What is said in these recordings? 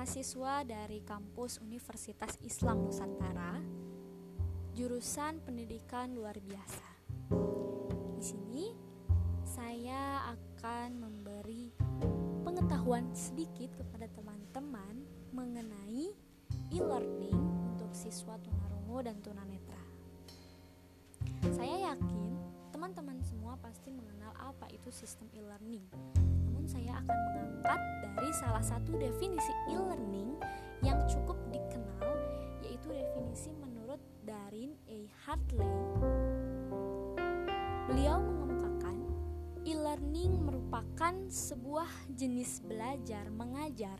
mahasiswa dari kampus Universitas Islam Nusantara, jurusan pendidikan luar biasa. Di sini saya akan memberi pengetahuan sedikit kepada teman-teman mengenai e-learning untuk siswa tunarungu dan tunanetra. Saya yakin teman-teman semua pasti mengenal apa itu sistem e-learning saya akan mengangkat dari salah satu definisi e-learning yang cukup dikenal yaitu definisi menurut Darin A. Hartley. Beliau mengemukakan e-learning merupakan sebuah jenis belajar mengajar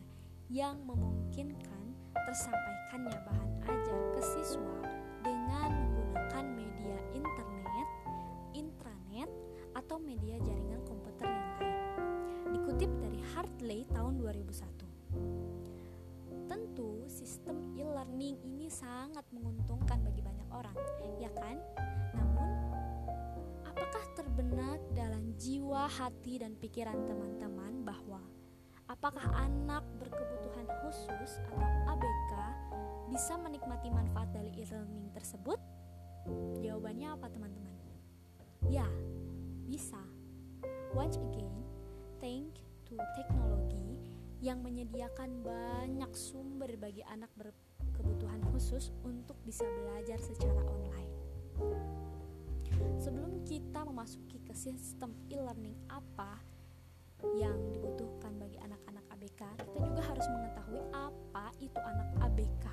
yang memungkinkan tersampaikannya bahan ajar ke siswa dengan menggunakan media internet, intranet, atau media jaringan tahun 2001. Tentu sistem e-learning ini sangat menguntungkan bagi banyak orang, ya kan? Namun, apakah terbenak dalam jiwa, hati, dan pikiran teman-teman bahwa apakah anak berkebutuhan khusus atau ABK bisa menikmati manfaat dari e-learning tersebut? Jawabannya apa, teman-teman? Ya, bisa. Once again, thank to teknologi yang menyediakan banyak sumber bagi anak berkebutuhan khusus untuk bisa belajar secara online. Sebelum kita memasuki ke sistem e-learning apa yang dibutuhkan bagi anak-anak ABK, kita juga harus mengetahui apa itu anak ABK.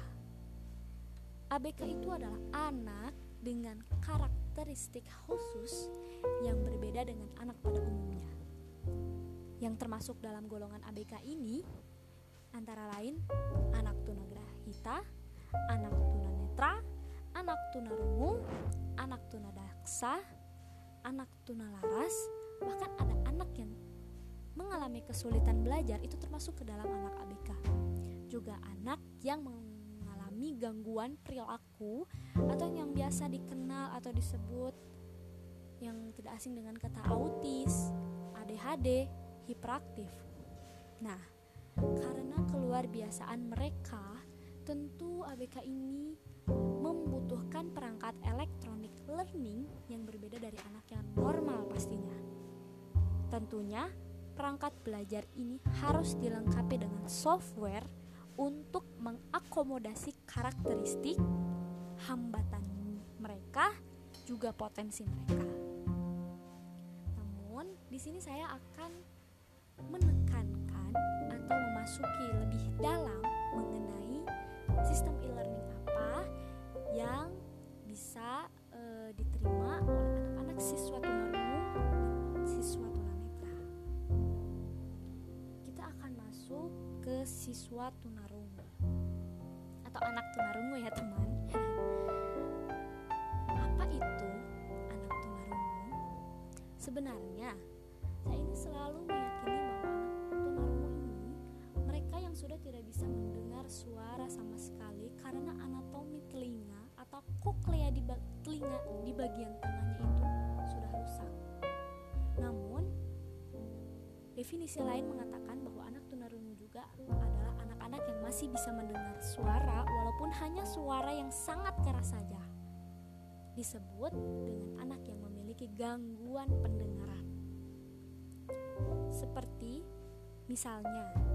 ABK itu adalah anak dengan karakteristik khusus yang berbeda dengan anak pada umumnya yang termasuk dalam golongan ABK ini antara lain anak tunagrahita, anak tunanetra, anak tunarungu, anak tunadaksa, anak tunalaras, bahkan ada anak yang mengalami kesulitan belajar itu termasuk ke dalam anak ABK. Juga anak yang mengalami gangguan perilaku atau yang biasa dikenal atau disebut yang tidak asing dengan kata autis, ADHD, hiperaktif. Nah, karena keluar biasaan mereka, tentu ABK ini membutuhkan perangkat elektronik learning yang berbeda dari anak yang normal pastinya. Tentunya, perangkat belajar ini harus dilengkapi dengan software untuk mengakomodasi karakteristik, hambatan mereka, juga potensi mereka. Namun, di sini saya akan menekankan atau memasuki lebih dalam mengenai sistem e-learning apa yang bisa e, diterima oleh anak-anak siswa tunarungu dan siswa tunanetra. Kita akan masuk ke siswa tunarungu atau anak tunarungu ya teman. Apa itu anak tunarungu? Sebenarnya saya ini selalu meyakini sudah tidak bisa mendengar suara sama sekali karena anatomi telinga atau koklea di telinga di bagian tengahnya itu sudah rusak. Namun, definisi lain mengatakan bahwa anak tunarungu juga adalah anak-anak yang masih bisa mendengar suara walaupun hanya suara yang sangat keras saja. Disebut dengan anak yang memiliki gangguan pendengaran. Seperti misalnya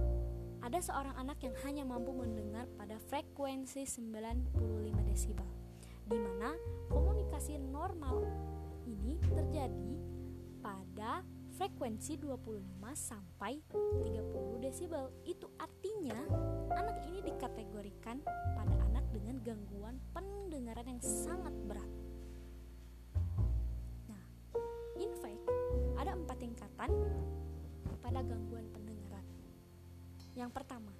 ada seorang anak yang hanya mampu mendengar pada frekuensi 95 desibel, di mana komunikasi normal ini terjadi pada frekuensi 25 sampai 30 desibel. Itu artinya anak ini dikategorikan pada anak dengan gangguan pendengaran yang sangat berat. Nah, in fact, ada empat tingkatan pada gangguan pendengaran yang pertama,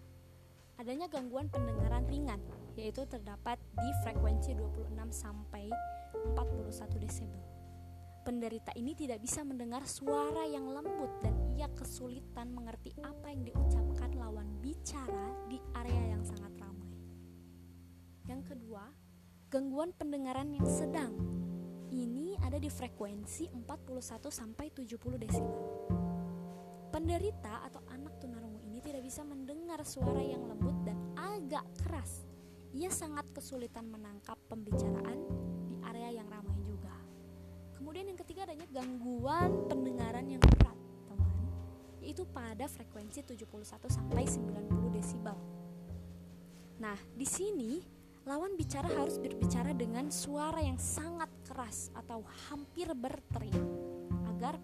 adanya gangguan pendengaran ringan, yaitu terdapat di frekuensi 26 sampai 41 desibel. Penderita ini tidak bisa mendengar suara yang lembut dan ia kesulitan mengerti apa yang diucapkan lawan bicara di area yang sangat ramai. Yang kedua, gangguan pendengaran yang sedang. Ini ada di frekuensi 41 sampai 70 desibel. Penderita atau bisa mendengar suara yang lembut agak keras. Ia sangat kesulitan menangkap pembicaraan di area yang ramai juga. Kemudian yang ketiga adanya gangguan pendengaran yang berat, teman, yaitu pada frekuensi 71 sampai 90 desibel. Nah, di sini lawan bicara harus berbicara dengan suara yang sangat keras atau hampir berteriak agar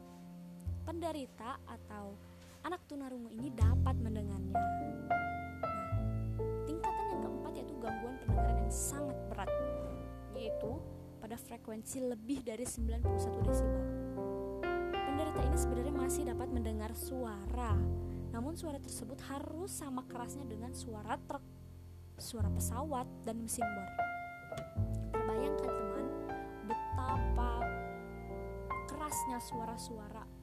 penderita atau anak tunarungu ini dapat mendengarnya. Nah, tingkatan yang keempat yaitu gangguan pendengaran yang sangat berat, yaitu pada frekuensi lebih dari 91 desibel. Penderita ini sebenarnya masih dapat mendengar suara, namun suara tersebut harus sama kerasnya dengan suara truk, suara pesawat, dan mesin bor. Terbayangkan teman, betapa kerasnya suara-suara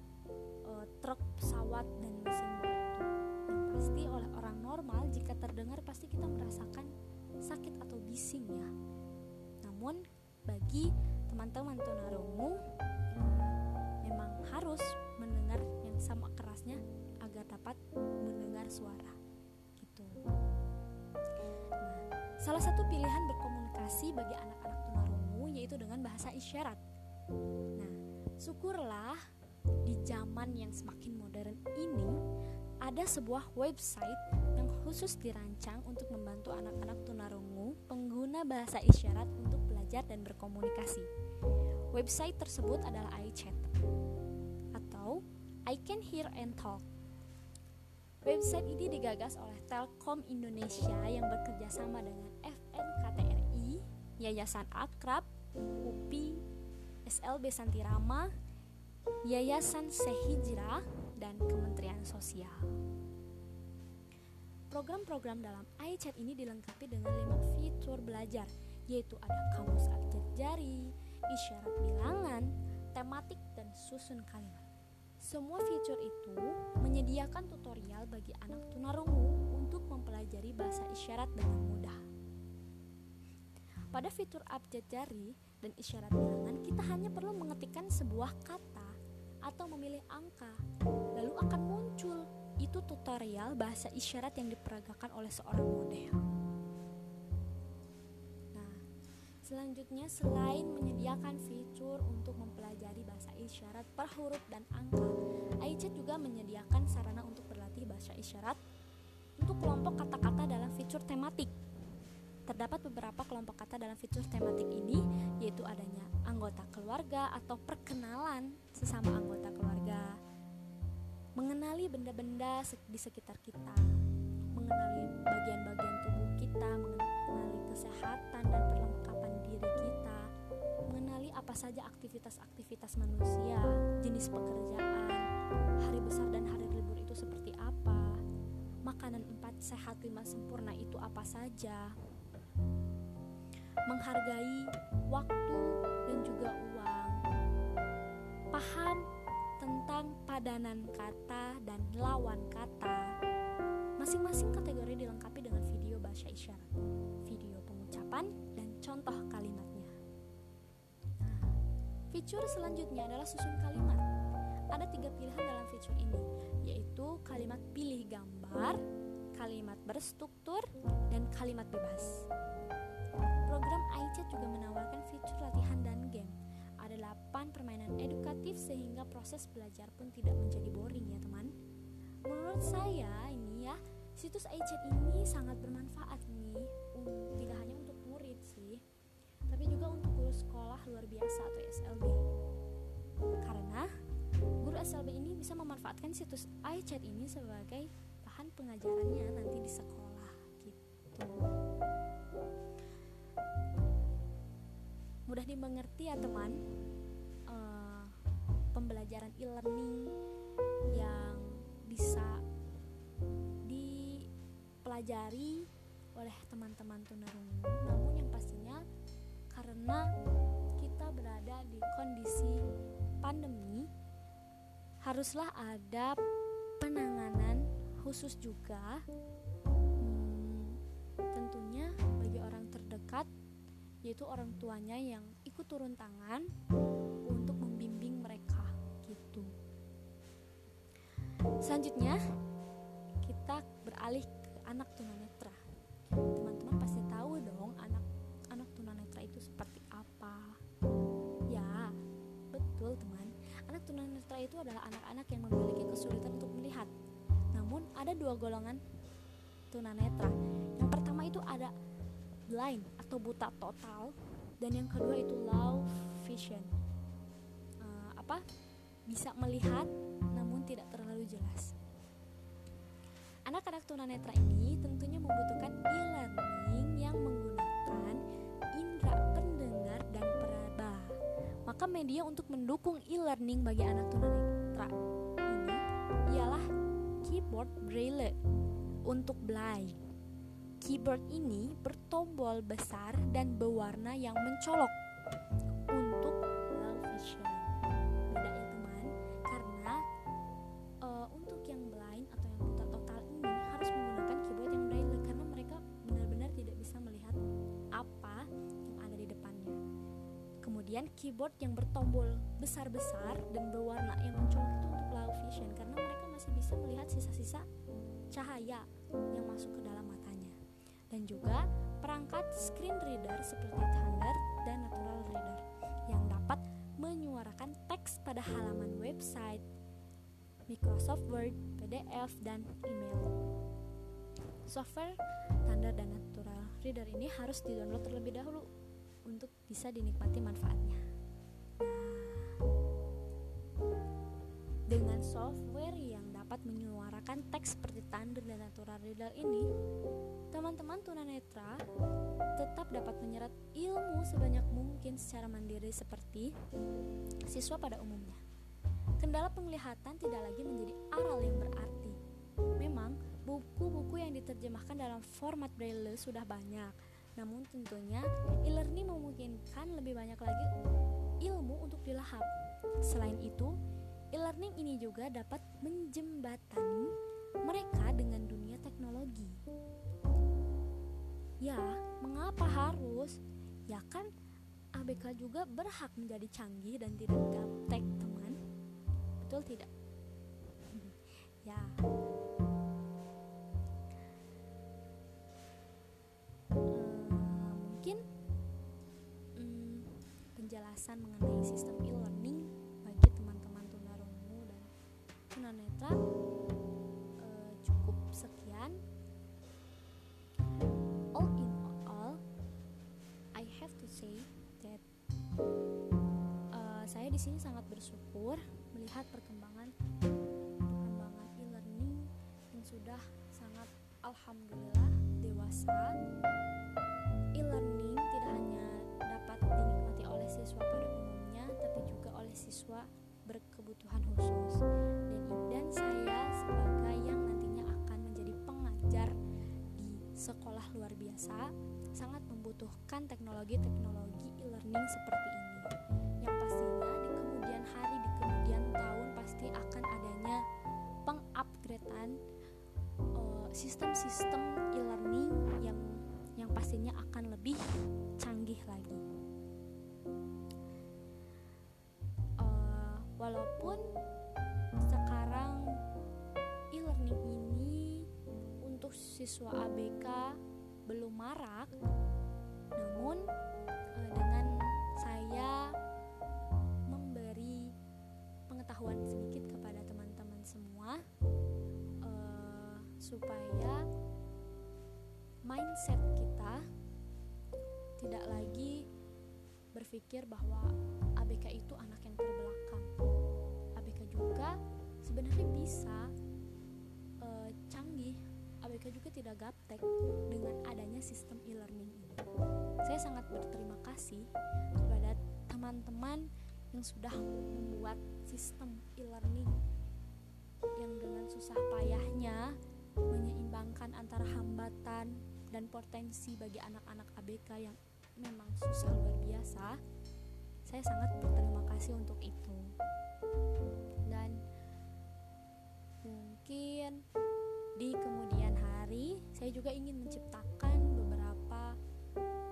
truk, pesawat, dan mesin bor itu yang pasti oleh orang normal jika terdengar pasti kita merasakan sakit atau bising ya. Namun bagi teman-teman tunarungu memang harus mendengar yang sama kerasnya agar dapat mendengar suara gitu. Nah salah satu pilihan berkomunikasi bagi anak-anak tunarungu yaitu dengan bahasa isyarat. Nah syukurlah di zaman yang semakin modern ini ada sebuah website yang khusus dirancang untuk membantu anak-anak tunarungu pengguna bahasa isyarat untuk belajar dan berkomunikasi. Website tersebut adalah iChat atau I Can Hear and Talk. Website ini digagas oleh Telkom Indonesia yang bekerja sama dengan FNKTRI, Yayasan Akrab, UPI, SLB Santirama, Yayasan Sehijrah, dan Kementerian Sosial. Program-program dalam iChat ini dilengkapi dengan lima fitur belajar, yaitu ada kamus abjad jari, isyarat bilangan, tematik, dan susun kalimat. Semua fitur itu menyediakan tutorial bagi anak tunarungu untuk mempelajari bahasa isyarat dengan mudah. Pada fitur abjad jari dan isyarat bilangan, kita hanya perlu mengetikkan sebuah kata atau memilih angka, lalu akan muncul itu tutorial bahasa isyarat yang diperagakan oleh seorang model. Nah, selanjutnya selain menyediakan fitur untuk mempelajari bahasa isyarat per huruf dan angka, iChat juga menyediakan sarana untuk berlatih bahasa isyarat untuk kelompok kata-kata dalam fitur tematik. Terdapat beberapa kelompok kata dalam fitur tematik ini, yaitu adanya anggota keluarga atau perkenalan sesama anggota keluarga, mengenali benda-benda di sekitar kita, mengenali bagian-bagian tubuh kita, mengenali kesehatan dan perlengkapan diri kita, mengenali apa saja aktivitas-aktivitas manusia, jenis pekerjaan, hari besar dan hari libur itu seperti apa, makanan empat sehat lima sempurna itu apa saja, menghargai waktu dan juga uang. Paham tentang padanan kata dan lawan kata. Masing-masing kategori dilengkapi dengan video bahasa isyarat, video pengucapan, dan contoh kalimatnya. Fitur selanjutnya adalah susun kalimat. Ada tiga pilihan dalam fitur ini, yaitu kalimat pilih gambar, kalimat berstruktur, dan kalimat bebas. IChat juga menawarkan fitur latihan dan game. Ada 8 permainan edukatif sehingga proses belajar pun tidak menjadi boring ya teman. Menurut saya ini ya, situs iChat ini sangat bermanfaat nih. Um, tidak hanya untuk murid sih, tapi juga untuk guru sekolah luar biasa atau SLB. Karena guru SLB ini bisa memanfaatkan situs iChat ini sebagai bahan pengajarannya nanti di sekolah gitu. Mudah dimengerti ya teman. Uh, pembelajaran e-learning yang bisa dipelajari oleh teman-teman tunarungu. Namun yang pastinya karena kita berada di kondisi pandemi haruslah ada penanganan khusus juga yaitu orang tuanya yang ikut turun tangan untuk membimbing mereka gitu. Selanjutnya kita beralih ke anak tunanetra. Teman-teman pasti tahu dong anak anak tunanetra itu seperti apa. Ya, betul teman. Anak tunanetra itu adalah anak-anak yang memiliki kesulitan untuk melihat. Namun ada dua golongan tunanetra. Yang pertama itu ada blind atau buta total dan yang kedua itu low vision. Uh, apa? Bisa melihat namun tidak terlalu jelas. Anak-anak tunanetra ini tentunya membutuhkan e-learning yang menggunakan indera pendengar dan peraba. Maka media untuk mendukung e-learning bagi anak tunanetra ini ialah keyboard braille untuk blind. Keyboard ini bertombol besar dan berwarna yang mencolok untuk low vision. Beda ya teman, karena uh, untuk yang blind atau yang buta total ini harus menggunakan keyboard yang braille karena mereka benar-benar tidak bisa melihat apa yang ada di depannya. Kemudian keyboard yang bertombol besar-besar dan berwarna yang mencolok itu untuk low vision karena mereka masih bisa melihat sisa-sisa cahaya juga perangkat screen reader seperti Thunder dan Natural Reader yang dapat menyuarakan teks pada halaman website, Microsoft Word, PDF, dan email. Software Thunder dan Natural Reader ini harus di-download terlebih dahulu untuk bisa dinikmati manfaatnya. Nah, dengan software yang dapat menyuarakan teks seperti Thunder dan Natural Reader ini, teman-teman tunanetra tetap dapat menyerap ilmu sebanyak mungkin secara mandiri seperti siswa pada umumnya. Kendala penglihatan tidak lagi menjadi aral yang berarti. Memang, buku-buku yang diterjemahkan dalam format braille sudah banyak, namun tentunya e-learning memungkinkan lebih banyak lagi ilmu untuk dilahap. Selain itu, E-learning ini juga dapat menjembatani mereka dengan dunia teknologi. Ya, mengapa harus? Ya kan ABK juga berhak menjadi canggih dan tidak gaptek, teman. Betul tidak? ya. Uh, mungkin um, penjelasan mengenai tunanetra uh, cukup sekian. All in all I have to say that uh, saya di sini sangat bersyukur melihat perkembangan perkembangan e-learning yang sudah sangat alhamdulillah dewasa. E-learning tidak hanya dapat dinikmati oleh siswa pada umumnya tapi juga oleh siswa berkebutuhan khusus biasa sangat membutuhkan teknologi-teknologi e-learning seperti ini yang pastinya di kemudian hari di kemudian tahun pasti akan adanya pengupgradean uh, sistem-sistem e-learning yang yang pastinya akan lebih canggih lagi. walaupun sekarang e-learning ini untuk siswa ABK belum marak namun eh, dengan saya memberi pengetahuan sedikit kepada teman-teman semua uh, supaya mindset kita tidak lagi berpikir bahwa ABK itu anak yang terbelakang. Juga sebenarnya bisa ABK juga tidak gaptek dengan adanya sistem e-learning ini. Saya sangat berterima kasih kepada teman-teman yang sudah membuat sistem e-learning yang dengan susah payahnya menyeimbangkan antara hambatan dan potensi bagi anak-anak ABK yang memang susah luar biasa. Saya sangat berterima kasih untuk itu. mungkin di kemudian hari saya juga ingin menciptakan beberapa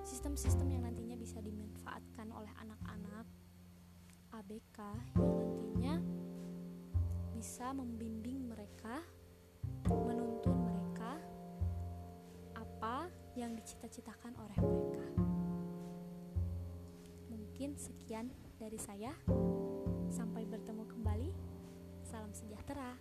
sistem-sistem yang nantinya bisa dimanfaatkan oleh anak-anak ABK yang nantinya bisa membimbing mereka, menuntun mereka apa yang dicita-citakan oleh mereka. Mungkin sekian dari saya. Sampai bertemu kembali. Salam sejahtera.